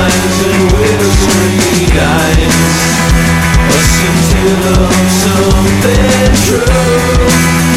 lines and whispery guides Us into something true.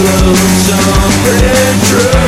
Middle of something true